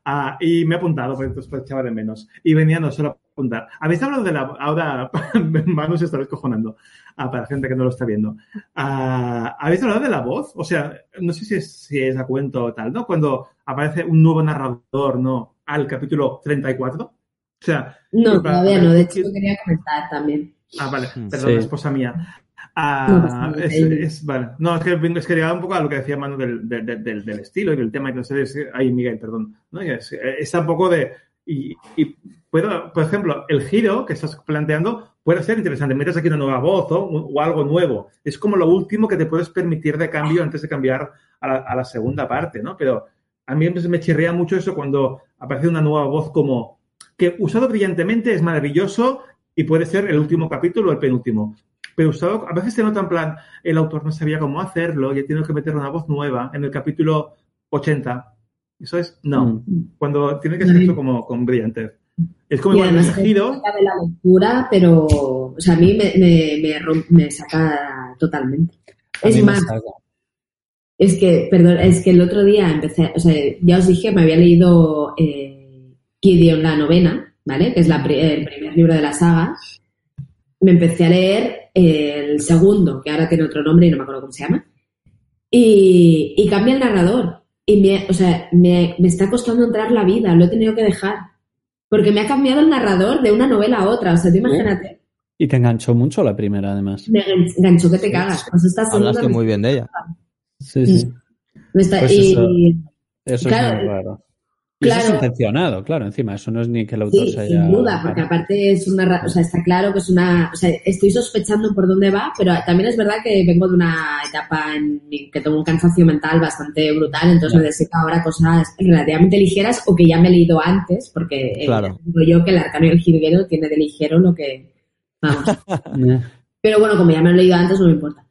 Ah, y me he apuntado, porque entonces echaba de menos. Y venía no solo a apuntar. Habéis hablado de la. Ahora, Manu se está descojonando. Ah, para gente que no lo está viendo. Ah, ¿Habéis hablado de la voz? O sea, no sé si es, si es a cuento o tal, ¿no? Cuando aparece un nuevo narrador, ¿no? Al capítulo 34. O sea, No, para- todavía no. De hecho, quería comentar también. Ah, vale, perdón, Sí. esposa mía. Ah, No es, es- vale. No, es que, es que llegaba un poco a lo que decía Manu del, del, del- del- estilo y del tema que ustedes. Ay, Miguel, perdón. ¿no? Es, está un poco de. Y, y puedo, por ejemplo, el giro que estás planteando puede ser interesante. Metes aquí una nueva voz o, o algo nuevo. Es como lo último que te puedes permitir de cambio antes de cambiar a la, a la segunda parte, ¿no? Pero a mí me chirrea mucho eso cuando aparece una nueva voz como que usado brillantemente es maravilloso y puede ser el último capítulo o el penúltimo. Pero usado, a veces se nota en plan, el autor no sabía cómo hacerlo y tiene que meter una voz nueva en el capítulo 80. Eso es, no. Mm. Cuando tiene que ser eso como con brillantez. Es como Y igual el además, giro. de la lectura, pero. O sea, a mí me, me, me, rom- me saca totalmente. A mí Es me más, saca. Es que, perdón, es que el otro día empecé, o sea, ya os dije, me había leído eh, Gideon la novena, ¿vale? Que es la el primer libro de la saga. Me empecé a leer el segundo, que ahora tiene otro nombre y no me acuerdo cómo se llama. Y, y cambia el narrador. Y me, o sea, me, me está costando entrar la vida, lo he tenido que dejar. Porque me ha cambiado el narrador de una novela a otra. O sea, tú imagínate. Y te enganchó mucho la primera, además. Me enganchó que te cagas. Pues esta Hablaste muy bien de ella. Sí, sí. me está- Pues y, Eso Claro, es muy raro. Y eso es claro. intencionado, claro, encima. Eso no es ni que el autor Sí, se haya. sin duda, porque aparte es una, o sea, está claro que es una, o sea, estoy sospechando por dónde va, pero también es verdad que vengo de una etapa en que tengo un cansancio mental bastante brutal, entonces Ya. necesito ahora cosas relativamente ligeras o que ya me he leído antes, porque eh, Claro. digo yo que el arcano y el jilguero tiene de ligero lo que, vamos. Pero bueno, como ya me lo he leído antes, no me importa.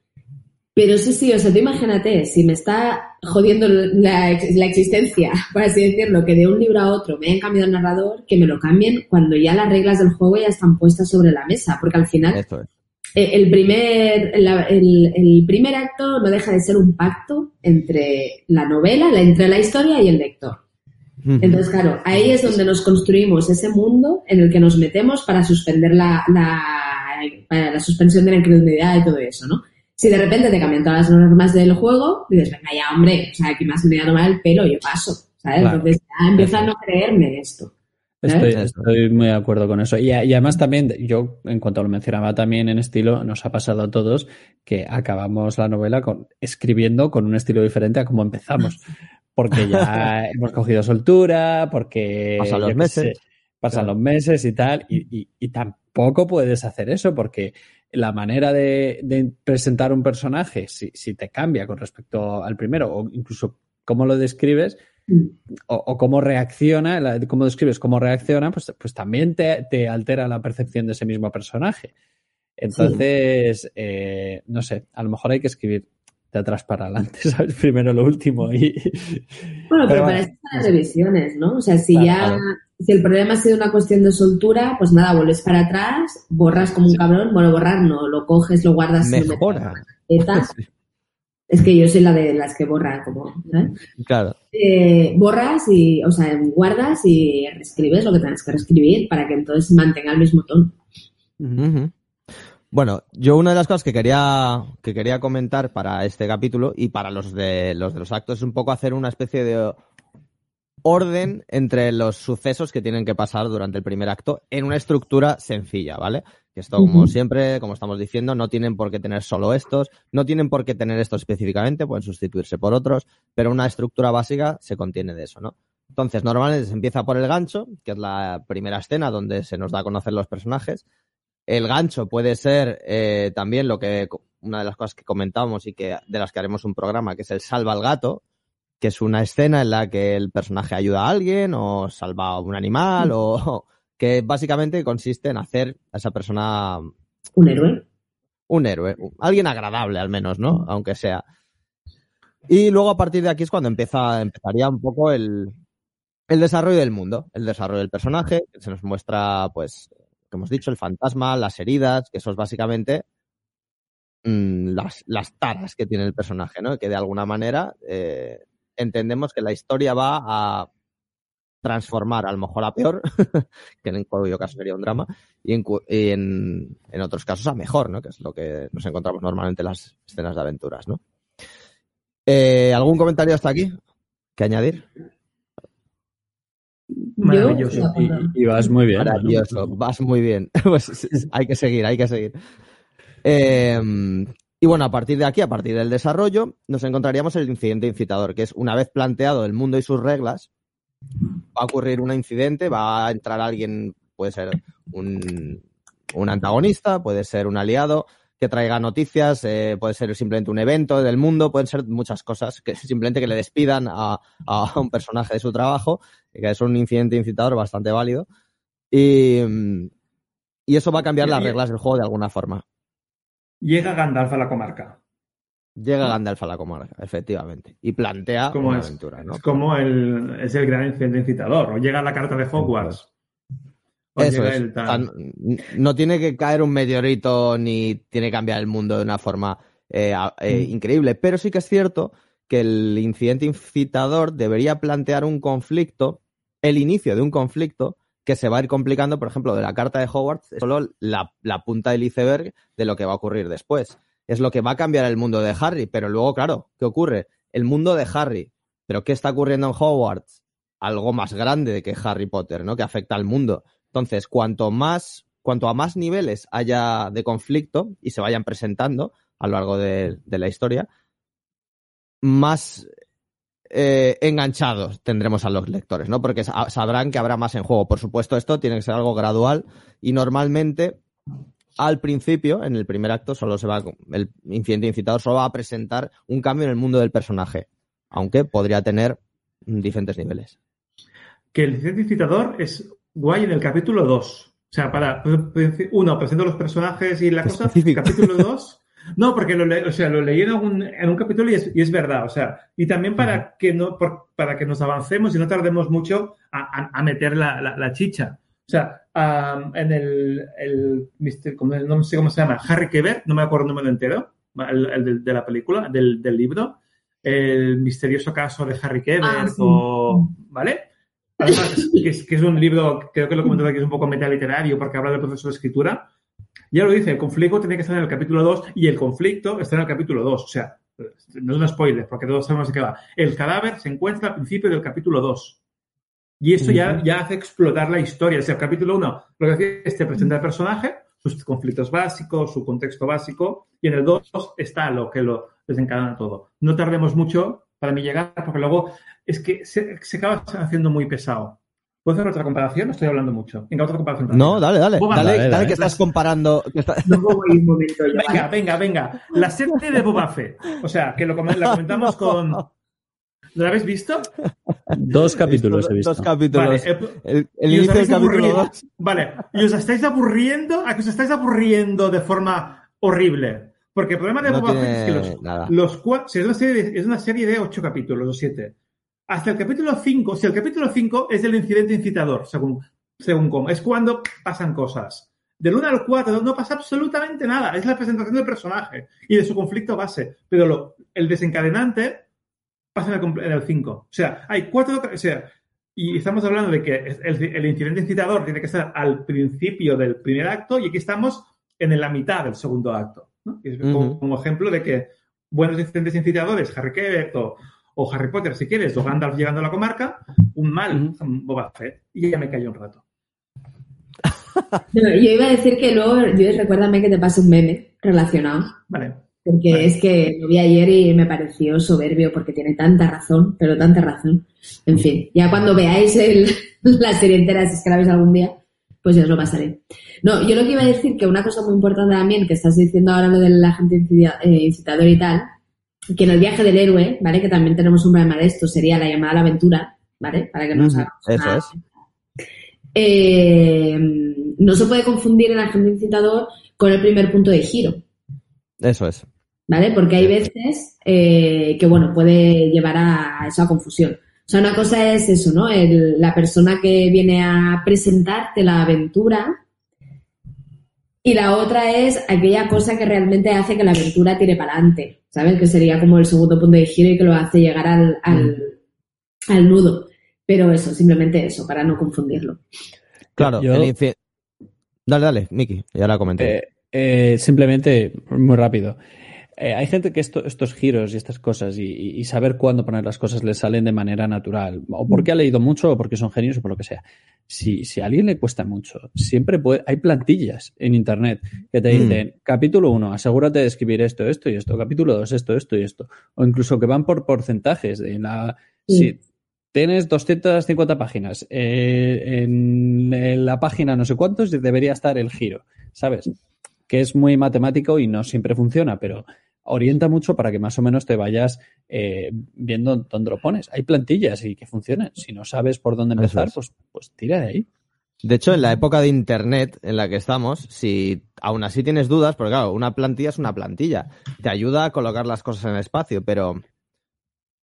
Pero sí, sí, o sea, tú imagínate, si me está jodiendo la, la existencia, por así decirlo, que de un libro a otro me hayan cambiado el narrador, que me lo cambien cuando ya las reglas del juego ya están puestas sobre la mesa, porque al final Esto es. eh, el primer, el, el primer acto no deja de ser un pacto entre la novela, la- entre la historia y el lector. Entonces, claro, ahí es donde nos construimos ese mundo en el que nos metemos para suspender la, la, para la suspensión de la incredulidad y todo eso, ¿no? Si de repente te cambian todas las normas del juego, dices, venga ya, hombre, o sea, aquí más me voy a tomar el pelo, yo paso, ¿sabes? Claro. Entonces ya empiezo a no creerme esto. Estoy, muy de acuerdo con eso. Y, y además también, yo, en cuanto lo mencionaba también en estilo, nos ha pasado a todos que acabamos la novela con, escribiendo con un estilo diferente a como empezamos. Porque ya hemos cogido soltura, porque... Pasan los meses. sé, pasan Claro. los meses y tal, y, y- y tampoco puedes hacer eso porque la manera de, de presentar un personaje, si, si te cambia con respecto al primero, o incluso cómo lo describes, Mm. o, o cómo reacciona, la- cómo describes cómo reacciona, pues, pues también te, te altera la percepción de ese mismo personaje. Entonces, eh, no sé, a lo mejor hay que escribir de atrás para adelante, ¿sabes? Primero lo último y... Bueno, pero, Pero para bueno, las revisiones, ¿no? O sea, si Claro, ya, claro. Si el problema ha sido una cuestión de soltura, pues nada, vuelves para atrás, borras como un cabrón, bueno, borrar no, lo coges, lo guardas, Mejora. en la. Es que yo soy la de las que borra, como, ¿sabes? Claro. Eh, borras y, o sea, guardas y reescribes lo que tengas que reescribir para que entonces mantenga el mismo tono. Bueno, yo una de las cosas que quería, que quería comentar para este capítulo y para los de los de los actos es un poco hacer una especie de orden entre los sucesos que tienen que pasar durante el primer acto en una estructura sencilla, ¿vale? Que esto, como siempre, como estamos diciendo, no tienen por qué tener solo estos, no tienen por qué tener estos específicamente, pueden sustituirse por otros, pero una estructura básica se contiene de eso, ¿no? Entonces, normalmente se empieza por el gancho, que es la primera escena donde se nos da a conocer los personajes. El gancho puede ser eh, también lo que una de las cosas que comentábamos y que de las que haremos un programa, que es el salva al gato, que es una escena en la que el personaje ayuda a alguien o salva a un animal o que básicamente consiste en hacer a esa persona Un héroe. un héroe, alguien agradable al menos, ¿no? Aunque sea. Y luego a partir de aquí es cuando empieza, empezaría un poco el, el desarrollo del mundo, el desarrollo del personaje, que se nos muestra, pues, como hemos dicho, el fantasma, las heridas, que eso es básicamente mm, las, las taras que tiene el personaje, ¿no? Que de alguna manera eh, entendemos que la historia va a transformar a lo mejor a peor, que en cuyo caso sería un drama, y en, y en, en otros casos a mejor, ¿no? Que es lo que nos encontramos normalmente en las escenas de aventuras, ¿no? Eh, ¿Algún comentario hasta aquí que añadir? Maravilloso. Y, y vas muy bien. Maravilloso, vas muy bien. Pues hay que seguir, hay que seguir. Eh, y bueno, a partir de aquí, a partir del desarrollo, nos encontraríamos el incidente incitador, que es una vez planteado el mundo y sus reglas, va a ocurrir un incidente, va a entrar alguien, puede ser un, un antagonista, puede ser un aliado, que traiga noticias, eh, puede ser simplemente un evento del mundo, pueden ser muchas cosas, que simplemente que le despidan a, a un personaje de su trabajo, que es un incidente incitador bastante válido. Y, y eso va a cambiar las reglas del juego de alguna forma. Llega Gandalf a la comarca. Llega Gandalf a la comarca, efectivamente, y plantea Como una es, aventura, ¿no? es como el, es el gran incidente incitador. O llega la carta de Hogwarts. O Eso llega es. el tal. no tiene que caer un meteorito ni tiene que cambiar el mundo de una forma eh, eh, Mm. increíble, pero sí que es cierto que el incidente incitador debería plantear un conflicto, el inicio de un conflicto que se va a ir complicando, por ejemplo, de la carta de Hogwarts, es solo la, punta del iceberg de lo que va a ocurrir después. Es lo que va a cambiar el mundo de Harry, pero luego, claro, ¿qué ocurre? El mundo de Harry, pero ¿qué está ocurriendo en Hogwarts? Algo más grande que Harry Potter, ¿no? Que afecta al mundo. Entonces, cuanto más cuanto a más niveles haya de conflicto y se vayan presentando a lo largo de la historia, más eh, enganchados tendremos a los lectores, ¿no? Porque sa- sabrán que habrá más en juego. Por supuesto, esto tiene que ser algo gradual y normalmente al principio, en el primer acto, solo se va, el incidente incitador solo va a presentar un cambio en el mundo del personaje, aunque podría tener diferentes niveles. Que el incidente incitador es guay en el capítulo 2. O sea, para, uno, presento los personajes y la cosa. Capítulo 2. No, porque lo, le- o sea, lo leí en, algún- en un capítulo y es, y es verdad. O sea, y también para que no, por- para que nos avancemos y no tardemos mucho a, a- a meter la, la- la chicha. O sea, am, en el, el. ¿cómo- no sé cómo se llama, Harry Quebert, no me acuerdo el número entero, el, el de, de la película, del, del libro, el misterioso caso de Harry Quebert, Ah, sí. o, ¿vale? Además, que es, que es un libro, creo que lo comentado aquí, es un poco metaliterario porque habla del proceso de escritura. Ya lo dice, el conflicto tiene que estar en el capítulo 2 y el conflicto está en el capítulo 2. O sea, no es un spoiler porque todos sabemos de qué va. El cadáver se encuentra al principio del capítulo 2. Y esto ya, ya hace explotar la historia. O sea, el capítulo 1 lo que hace es te presenta el personaje, sus conflictos básicos, su contexto básico, y en el 2 está lo que lo desencadena todo. No tardemos mucho para mí llegar, porque luego es que se, se acaba haciendo muy pesado. ¿Puedo hacer otra comparación? Estoy hablando mucho. Venga, otra comparación. No, dale, dale, Boba, dale, dale, dale, dale. que estás comparando. que está- No puedo ir un momento yo, Venga, venga, venga. La serie de Boba Fett. O sea, que lo, la comentamos con... ¿Lo habéis visto? Dos capítulos Dos- he visto. Dos capítulos. Vale, eh, el el y os inicio del capítulo aburrido. 2. Vale, y os estáis aburriendo, a que os estáis aburriendo de forma horrible. Porque el problema de No Boba Fett es que los, nada. los cuatro, si es una serie de, es una serie de ocho capítulos o siete. Hasta el capítulo 5, si el capítulo 5 es el incidente incitador, según, según cómo, es cuando pasan cosas. Del 1 al 4 no pasa absolutamente nada, es la presentación del personaje y de su conflicto base. Pero lo, el desencadenante pasa en el, compl- en el 5. O sea, hay cuatro, o sea, y estamos hablando de que el, el incidente incitador tiene que estar al principio del primer acto y aquí estamos en la mitad del segundo acto. ¿no? Y es como, ejemplo de que buenos incidentes incitadores, Harry Quebert o, o Harry Potter, si quieres, o Gandalf llegando a la comarca, un mal Boba Fett. Y ya me cayó un rato. No, yo iba a decir que luego, yo recuérdame que te pase un meme relacionado, Vale. porque Vale. es que lo vi ayer y me pareció soberbio porque tiene tanta razón, pero tanta razón. En fin, ya cuando veáis el- la serie entera, si es que la veis algún día, pues ya os lo pasaré. No, yo lo que iba a decir, que una cosa muy importante también, que estás diciendo ahora lo del agente incida- eh, incitador y tal, que en el viaje del héroe, ¿vale? Que también tenemos un problema de esto, sería la llamada a la aventura, ¿vale? Para que hagamos eso es. Eh, no se puede confundir el agente incitador con el primer punto de giro, Eso es. ¿vale? Porque hay veces eh, que, bueno, puede llevar a esa confusión. O sea, una cosa es eso, ¿no? El- la persona que viene a presentarte la aventura y la otra es aquella cosa que realmente hace que la aventura tire para adelante, ¿sabes? Que sería como el segundo punto de giro y que lo hace llegar al, al, al nudo. Pero eso, simplemente eso, para no confundirlo. Claro, Yo- el Dale, dale, Miki, ya la comenté. Eh, eh, simplemente, muy rápido. Eh, hay gente que esto- estos giros y estas cosas y, saber cuándo poner las cosas les salen de manera natural. O porque ha leído mucho o porque son genios o por lo que sea. Si, si a alguien le cuesta mucho, siempre puede. Hay plantillas en internet que te Mm. dicen: capítulo 1, asegúrate de escribir esto, esto y esto. Capítulo 2, esto, esto y esto. O incluso que van por porcentajes. La, Sí. si tienes 250 páginas, eh, en, en la página no sé cuántos debería estar el giro, ¿sabes? Que es muy matemático y no siempre funciona, pero orienta mucho para que más o menos te vayas eh, viendo dónde lo pones. Hay plantillas y que funcionan. Si no sabes por dónde empezar, es. pues, pues tira de ahí. De hecho, en la época de Internet en la que estamos, si aún así tienes dudas, porque claro, una plantilla es una plantilla, te ayuda a colocar las cosas en el espacio, pero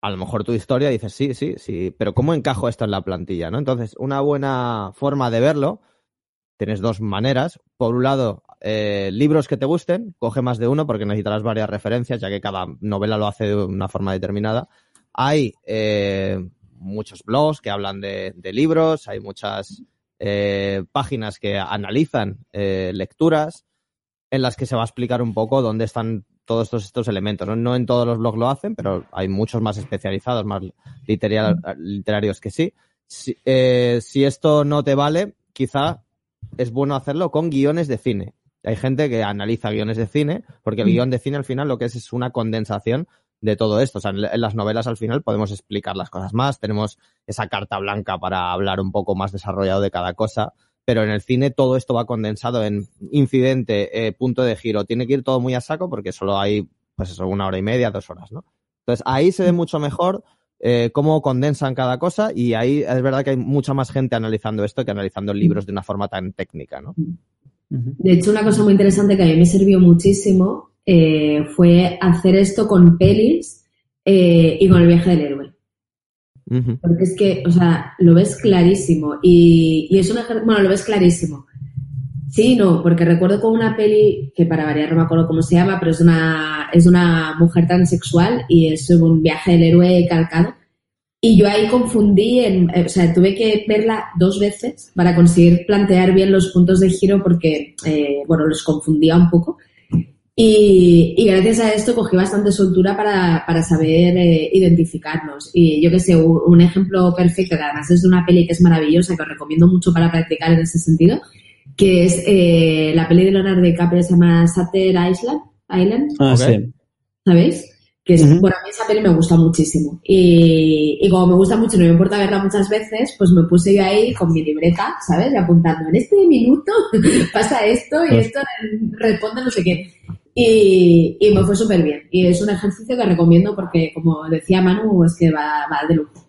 a lo mejor tu historia dices, sí, sí, sí, pero ¿cómo encajo esto en la plantilla? ¿no? Entonces, una buena forma de verlo, tienes dos maneras. Por un lado, eh, libros que te gusten, coge más de uno porque necesitarás varias referencias, ya que cada novela lo hace de una forma determinada. Hay eh, muchos blogs que hablan de, de libros, hay muchas eh, páginas que analizan lecturas en las que se va a explicar un poco dónde están todos estos, estos elementos. ¿no? No en todos los blogs lo hacen, pero hay muchos más especializados, más litera- literarios que sí. Si, si esto no te vale, quizá es bueno hacerlo con guiones de cine. Hay gente que analiza guiones de cine, porque el Mm. guion de cine al final lo que es es una condensación de todo esto. O sea, en las novelas al final podemos explicar las cosas más, tenemos esa carta blanca para hablar un poco más desarrollado de cada cosa, pero en el cine todo esto va condensado en incidente, eh, punto de giro. Tiene que ir todo muy a saco porque solo hay, pues eso, una hora y media, dos horas, ¿no? Entonces ahí se ve mucho mejor eh, cómo condensan cada cosa y ahí es verdad que hay mucha más gente analizando esto que analizando libros de una forma tan técnica, ¿no? De hecho, una cosa muy interesante que a mí me sirvió muchísimo eh, fue hacer esto con pelis eh, y con el viaje del héroe. Porque es que, o sea, lo ves clarísimo. Y, y es un Bueno, lo ves clarísimo. Sí, no, porque recuerdo con una peli que para variar no me acuerdo cómo se llama, pero es una, es una mujer transexual y es un viaje del héroe calcado. Y yo ahí confundí, en, eh, o sea, tuve que verla dos veces para conseguir plantear bien los puntos de giro porque, eh, bueno, los confundía un poco. Y, y gracias a esto cogí bastante soltura para, para saber eh, identificarnos. Y yo que sé, un, un ejemplo perfecto, que además es de una peli que es maravillosa, que os recomiendo mucho para practicar en ese sentido, que es eh, la peli de Leonardo DiCaprio, se llama Sutter Island, Island Ah, Ok. sí. ¿sabéis? Que es, bueno, a mí esa peli me gusta muchísimo. Y, y como me gusta mucho y no me importa verla muchas veces, pues me puse yo ahí con mi libreta, ¿sabes? Y apuntando, en este minuto pasa esto y Pues- esto responde no sé qué. Y, y me fue súper bien. Y es un ejercicio que recomiendo porque, como decía Manu, es que va, va de lujo.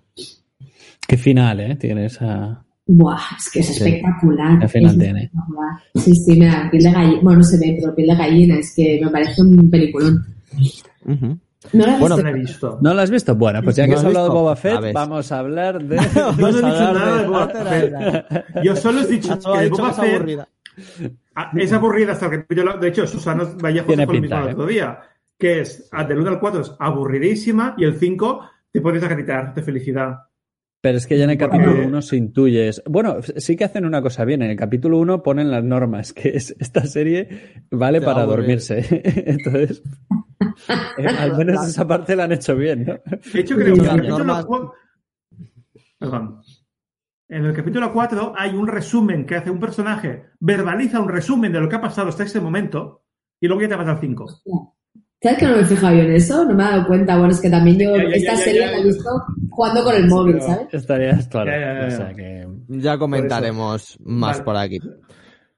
Qué final, ¿eh? Tiene esa... Buah, es que es Sí. espectacular. Al final es tiene. espectacular. Sí, sí, mira, piel de gallina. Bueno, no se ve, pero piel de gallina. Es que me parece un peliculón. Ujú. No la Bueno, visto. No la he visto. ¿No lo has visto? Bueno, pues ya que ¿No has has hablado de? Boba A Fett, vamos a hablar de... No, no he dicho nada de de- Boba Fett. Yo solo he dicho que que Boba es Fett aburrida. ah, es aburrida hasta el capítulo. De hecho, Susana Vallejo Tiene se fue lo pinta, mismo el ¿eh? otro día. Que es del 1 al 4 es aburridísima y el 5 te puedes gritar de felicidad. Pero es que ya en el capítulo 1 se intuyes. Bueno, sí que hacen una cosa bien. En el capítulo 1 ponen las normas, que es esta serie vale Te para dormirse. Entonces, eh, al menos esa parte la han hecho bien, ¿no? De hecho, creo que en el capítulo normas- 4... Perdón. En el capítulo 4 hay un resumen que hace un personaje, verbaliza un resumen de lo que ha pasado hasta ese momento y luego ya te vas al 5. ¿Sabes que no me he fijado yo en eso? No me he dado cuenta. Bueno, es que también yo Ya, ya, esta ya, ya, serie ya. la he visto jugando con el móvil, ¿sabes? Estarías claro. Ya, ya, ya, O sea que... Ya comentaremos más Vale. por aquí.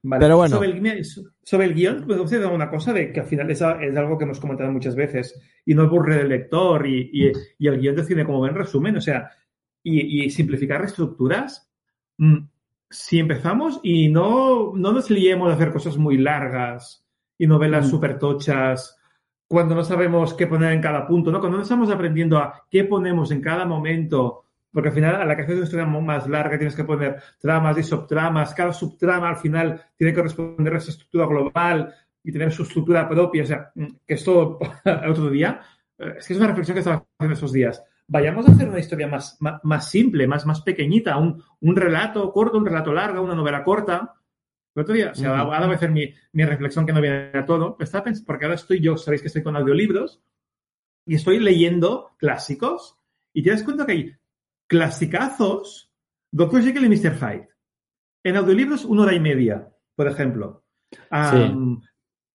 Vale. Pero bueno. Sobre el, sobre el guion, pues os he dado una cosa de que al final es, a- es algo que hemos comentado muchas veces y no aburre del lector y, y- y el guion de cine como ven resumen, o sea, y, y simplificar estructuras. mm, si empezamos y no, no nos liemos de hacer cosas muy largas y novelas Mm. súper tochas, cuando no sabemos qué poner en cada punto, ¿no? Cuando no estamos aprendiendo a qué ponemos en cada momento, porque al final a la que haces una historia más larga tienes que poner tramas y subtramas, cada subtrama al final tiene que responder a esa estructura global y tener su estructura propia, o sea, mm, que esto el otro día, eh, es que es una reflexión que estaba haciendo esos días. Vayamos a hacer una historia más, más, más simple, más, más pequeñita, un, un relato corto, un relato largo, una novela corta. El otro día, o sea, ahora voy a hacer mi, mi reflexión que no viene a todo. Porque ahora estoy yo, sabéis que estoy con audiolibros y estoy leyendo clásicos y te das cuenta que hay clasicazos, Doctor Jekyll y Mr. Hyde. En audiolibros, una hora y media, por ejemplo. Am,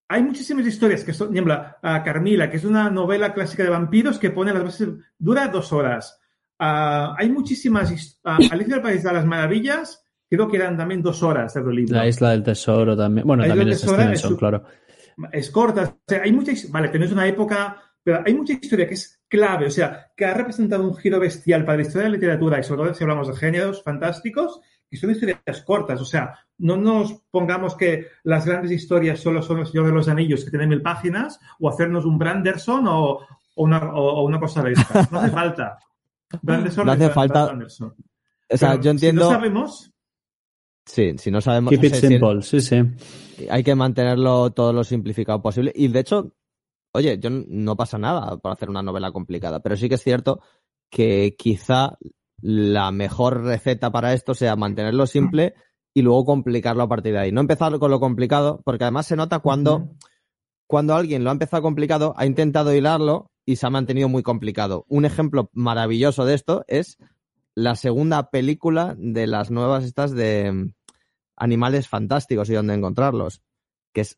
Hay muchísimas historias que son, por ejemplo, a Carmila, que es una novela clásica de vampiros que pone las bases, dura dos horas. Ah, hay muchísimas, Alicia del País de las Maravillas, creo que eran también dos horas de audiolibro. La isla del tesoro también. Bueno, La isla también es tesoro es Stevenson, su- claro. es corta. O sea, hay mucha, vale, tenés una época, pero hay mucha historia que es clave, o sea, que ha representado un giro bestial para la historia de la literatura y sobre todo si hablamos de géneros fantásticos, que son historias cortas, o sea, no nos pongamos que las grandes historias solo son el Señor de los Anillos que tienen mil páginas o hacernos un Branderson o, o una, o- o una cosa de estas. No hace falta. Branderson No hace es falta- Branderson. O sea, Pero yo entiendo. Si no sabemos, Sí, si no sabemos. Keep it si- simple, sí, sí. hay que mantenerlo todo lo simplificado posible. Y de hecho, oye, yo no pasa nada por hacer una novela complicada, pero sí que es cierto que quizá la mejor receta para esto sea mantenerlo simple y luego complicarlo a partir de ahí. No empezar con lo complicado, porque además se nota cuando, cuando alguien lo ha empezado complicado, ha intentado hilarlo y se ha mantenido muy complicado. Un ejemplo maravilloso de esto es la segunda película de las nuevas estas de animales fantásticos y dónde encontrarlos, que es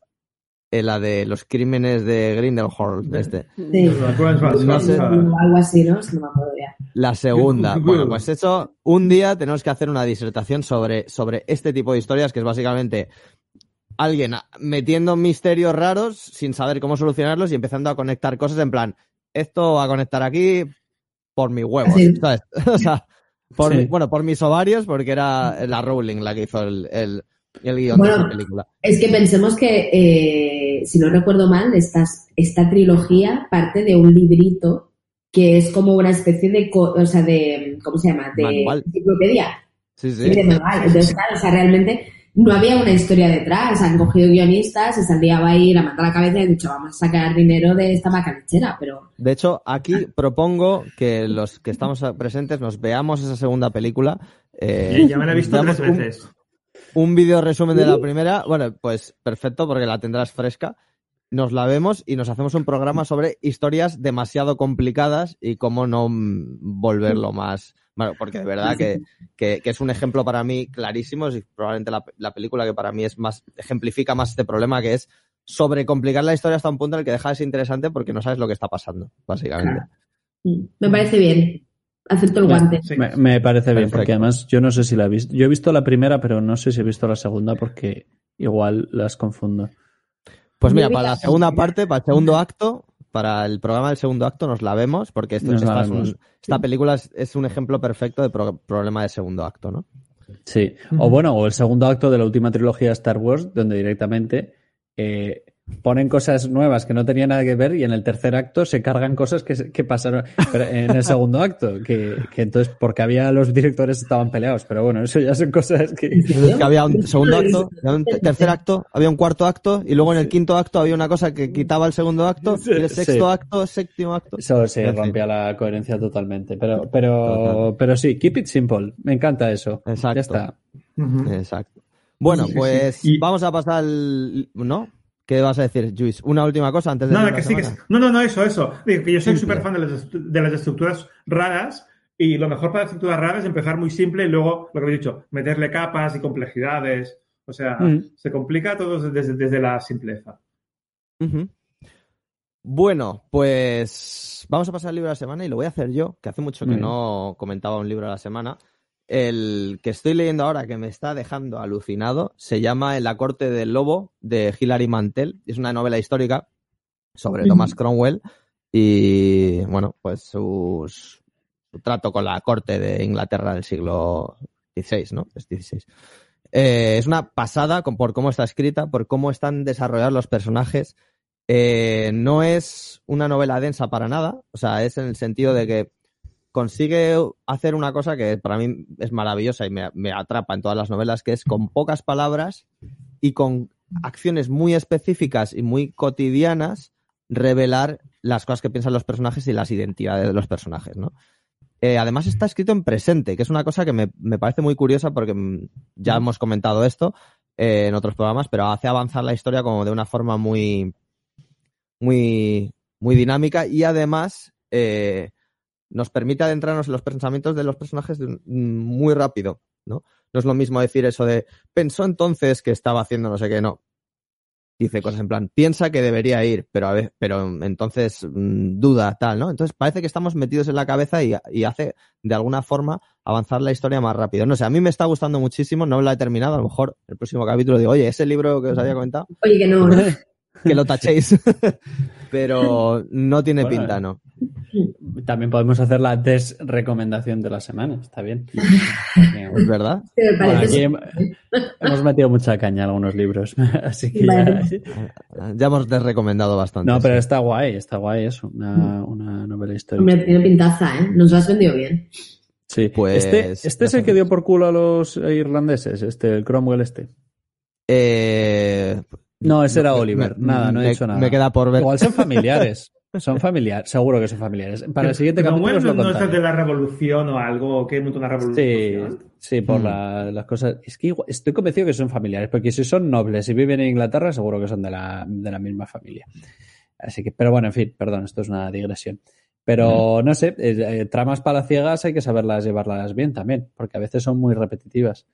eh, la de los crímenes de Grindelwald, este. Sí. No sé. Algo así, ¿no? Si no me acuerdo ya. La segunda. Bueno, pues eso, un día tenemos que hacer una disertación sobre, sobre este tipo de historias, que es básicamente alguien metiendo misterios raros sin saber cómo solucionarlos y empezando a conectar cosas en plan, esto va a conectar aquí por Sí. ¿sabes? o sea, por Sí. mi- bueno, por mis ovarios, porque era la Rowling la que hizo el, el, el guion de Bueno, esa película. Es que pensemos que, eh, si no recuerdo mal, estas, esta trilogía parte de un librito que es como una especie de, co- o sea, de, ¿cómo se llama? De Manual. enciclopedia. Sí, Sí, de manual. Entonces, claro, o sea, realmente no había una historia detrás. Han cogido guionistas, se salía ahí, la mata a la cabeza y han dicho, vamos a sacar dinero de esta vaca lechera, pero De hecho, aquí propongo que los que estamos presentes nos veamos esa segunda película. eh, Ya me la he visto tres un- veces. un vídeo resumen de la primera, bueno, pues perfecto porque la tendrás fresca. Nos la vemos y nos hacemos un programa sobre historias demasiado complicadas y cómo no volverlo más. Bueno, porque de verdad que, que- que es un ejemplo para mí clarísimo, es probablemente la, la película que para mí es más, ejemplifica más este problema que es sobrecomplicar la historia hasta un punto en el que deja de ser interesante porque no sabes lo que está pasando, básicamente. me parece bien. Acepto el Me- guante. Sí. Me, me parece bien, porque además yo no sé si la he visto. Yo he visto la primera, pero no sé si he visto la segunda porque igual las confundo. Pues mira, para la segunda. parte, para el segundo acto, para el programa del segundo acto nos la vemos, porque esto, Nos la esta, es vemos. un- esta película es, es un ejemplo perfecto de pro- problema de segundo acto, ¿no? Sí. O bueno, o el segundo acto de la última trilogía de Star Wars, donde directamente eh, ponen cosas nuevas que no tenían nada que ver y en el tercer acto se cargan cosas que, se- que pasaron pero en el segundo acto. Que, que entonces, porque había los directores estaban peleados, pero bueno, eso ya son cosas que. Había un segundo acto, había un te- tercer acto, había un cuarto acto, y luego en el quinto acto había una cosa que quitaba el segundo acto, y el Sí. sexto acto, séptimo acto. Eso se fin. rompía la coherencia totalmente. Pero, pero, Total. pero sí, keep it simple. Me encanta eso. Exacto. Ya está. Exacto. Bueno, Sí, sí, pues sí. Y- vamos a pasar al... ¿No? ¿Qué vas a decir, Luis? Una última cosa antes de... Nada, la que sí, que sí. No, no, no, eso, eso. Digo, que yo soy súper fan de las, de las estructuras raras y lo mejor para estructuras raras es empezar muy simple y luego, lo que he dicho, meterle capas y complejidades. O sea, Mm. se complica todo desde, desde la simpleza. Bueno, pues vamos a pasar al libro de la semana y lo voy a hacer yo, que hace mucho que no comentaba un libro de la semana. El que estoy leyendo ahora, que me está dejando alucinado, se llama En la corte del lobo, de Hilary Mantel. Es una novela histórica sobre. Thomas Cromwell y, bueno, pues sus, su trato con la corte de Inglaterra del siglo XVI, ¿no? Es XVI. Eh, es una pasada por cómo está escrita, por cómo están desarrollados los personajes. Eh, no es una novela densa para nada, o sea, es en el sentido de que consigue hacer una cosa que para mí es maravillosa y me, me atrapa en todas las novelas, que es con pocas palabras y con acciones muy específicas y muy cotidianas revelar las cosas que piensan los personajes y las identidades de los personajes, ¿no? Eh, además está escrito en presente, que es una cosa que me, me parece muy curiosa porque mm, ya hemos comentado esto eh, en otros programas, pero hace avanzar la historia como de una forma muy, muy, muy dinámica y además eh, nos permite adentrarnos en los pensamientos de los personajes de un- muy rápido, ¿no? No es lo mismo decir eso de pensó entonces que estaba haciendo no sé qué, no. Dice cosas en plan, piensa que debería ir, pero a veces, pero entonces mm, duda, tal, ¿no? Entonces parece que estamos metidos en la cabeza y, y hace de alguna forma avanzar la historia más rápido. No sé, a mí me está gustando muchísimo, no la he terminado, a lo mejor el próximo capítulo digo, oye, ese libro que os había comentado, Oye, que no, ¿no? que lo tachéis. pero no tiene Bueno, pinta, ¿no? También podemos hacer la desrecomendación de la semana. Está bien. Es verdad. Bueno, aquí hemos metido mucha caña a algunos libros. Así que ya- Ya hemos desrecomendado bastante. No, pero sí. está guay, está guay eso. Una, una novela histórica. Hombre, tiene pintaza, ¿eh? Nos lo has vendido bien. Sí, Pues, este, este es el que dio por culo a los irlandeses, este, el Cromwell este. Eh, No, ese era Oliver. me- nada, no he me- dicho nada. Me queda por ver. Igual son familiares. Son familiares, seguro que son familiares. Para el siguiente Pero capítulo os bueno, lo no es de la revolución o algo, que montó una Sí, revolución. sí, por Mm. la- las cosas. Es que igual- estoy convencido que son familiares, porque si son nobles y viven en Inglaterra, seguro que son de la, de la misma familia. Así que, pero bueno, en fin, perdón, esto es una digresión. Pero no sé, eh, eh, tramas palaciegas hay que saberlas llevarlas bien también, porque a veces son muy repetitivas.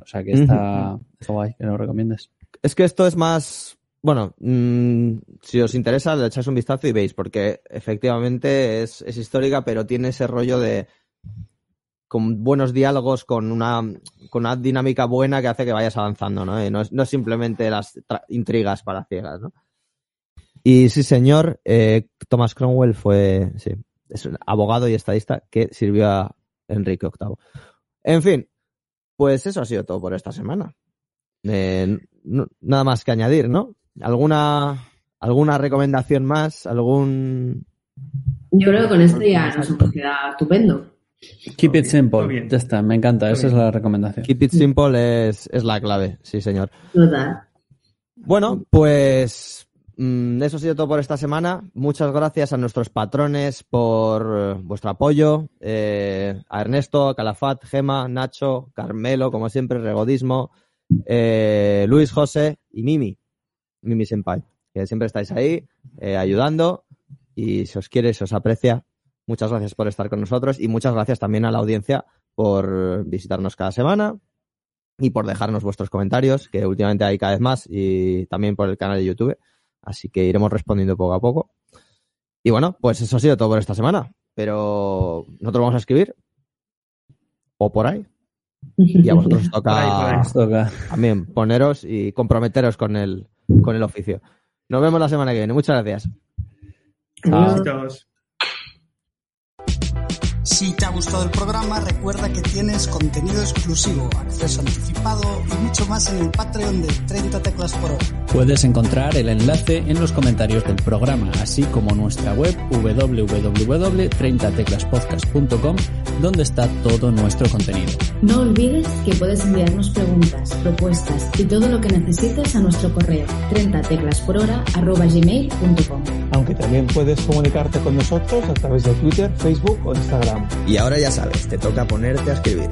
O sea que está, está guay que lo recomiendes. Es que esto es más. Bueno, mm, si os interesa, le echáis un vistazo y veis, porque efectivamente es, es histórica, pero tiene ese rollo de. con buenos diálogos, con una, con una dinámica buena que hace que vayas avanzando, ¿no? Y no, es, no es simplemente las intrigas para ciegas, ¿no? Y sí, señor, eh, Thomas Cromwell fue, sí, es un abogado y estadista que sirvió a Enrique VIII. En fin, pues eso ha sido todo por esta semana. Eh, nada más que añadir, ¿no? ¿Alguna, alguna recomendación más? ¿Algún...? Yo creo que con esto ya nos hemos quedado estupendo. Keep it simple. Ya está, me encanta. Esa es la recomendación. Keep it simple es, es la clave, sí, señor. Total. Bueno, pues mm, eso ha sido todo por esta semana. Muchas gracias a nuestros patrones por eh, vuestro apoyo. eh, a Ernesto, a Calafat, Gema, Nacho, Carmelo, como siempre, Regodismo, eh, Luis José y Mimi. Mimi Senpai, que siempre estáis ahí eh, ayudando y si os quiere, si os aprecia, muchas gracias por estar con nosotros y muchas gracias también a la audiencia por visitarnos cada semana y por dejarnos vuestros comentarios, que últimamente hay cada vez más, y también por el canal de YouTube. Así que iremos respondiendo poco a poco. Y bueno, pues eso ha sido todo por esta semana. Pero nosotros vamos a escribir. O por ahí. Y a vosotros os Por ahí, por toca ahí. Nos toca. también poneros y comprometeros con el, con el oficio. Nos vemos la semana que viene. Muchas gracias. Adiós. Besitos. Si te ha gustado el programa, recuerda que tienes contenido exclusivo, acceso anticipado y mucho más en el Patreon de 30 teclas por hora. Puedes encontrar el enlace en los comentarios del programa, así como nuestra web www.30teclaspodcast.com, donde está todo nuestro contenido. No olvides que puedes enviarnos preguntas, propuestas y todo lo que necesites a nuestro correo 30 teclas por hora arroba gmail.com. aunque también puedes comunicarte con nosotros a través de Twitter, Facebook o Instagram. Y ahora ya sabes, te toca ponerte a escribir.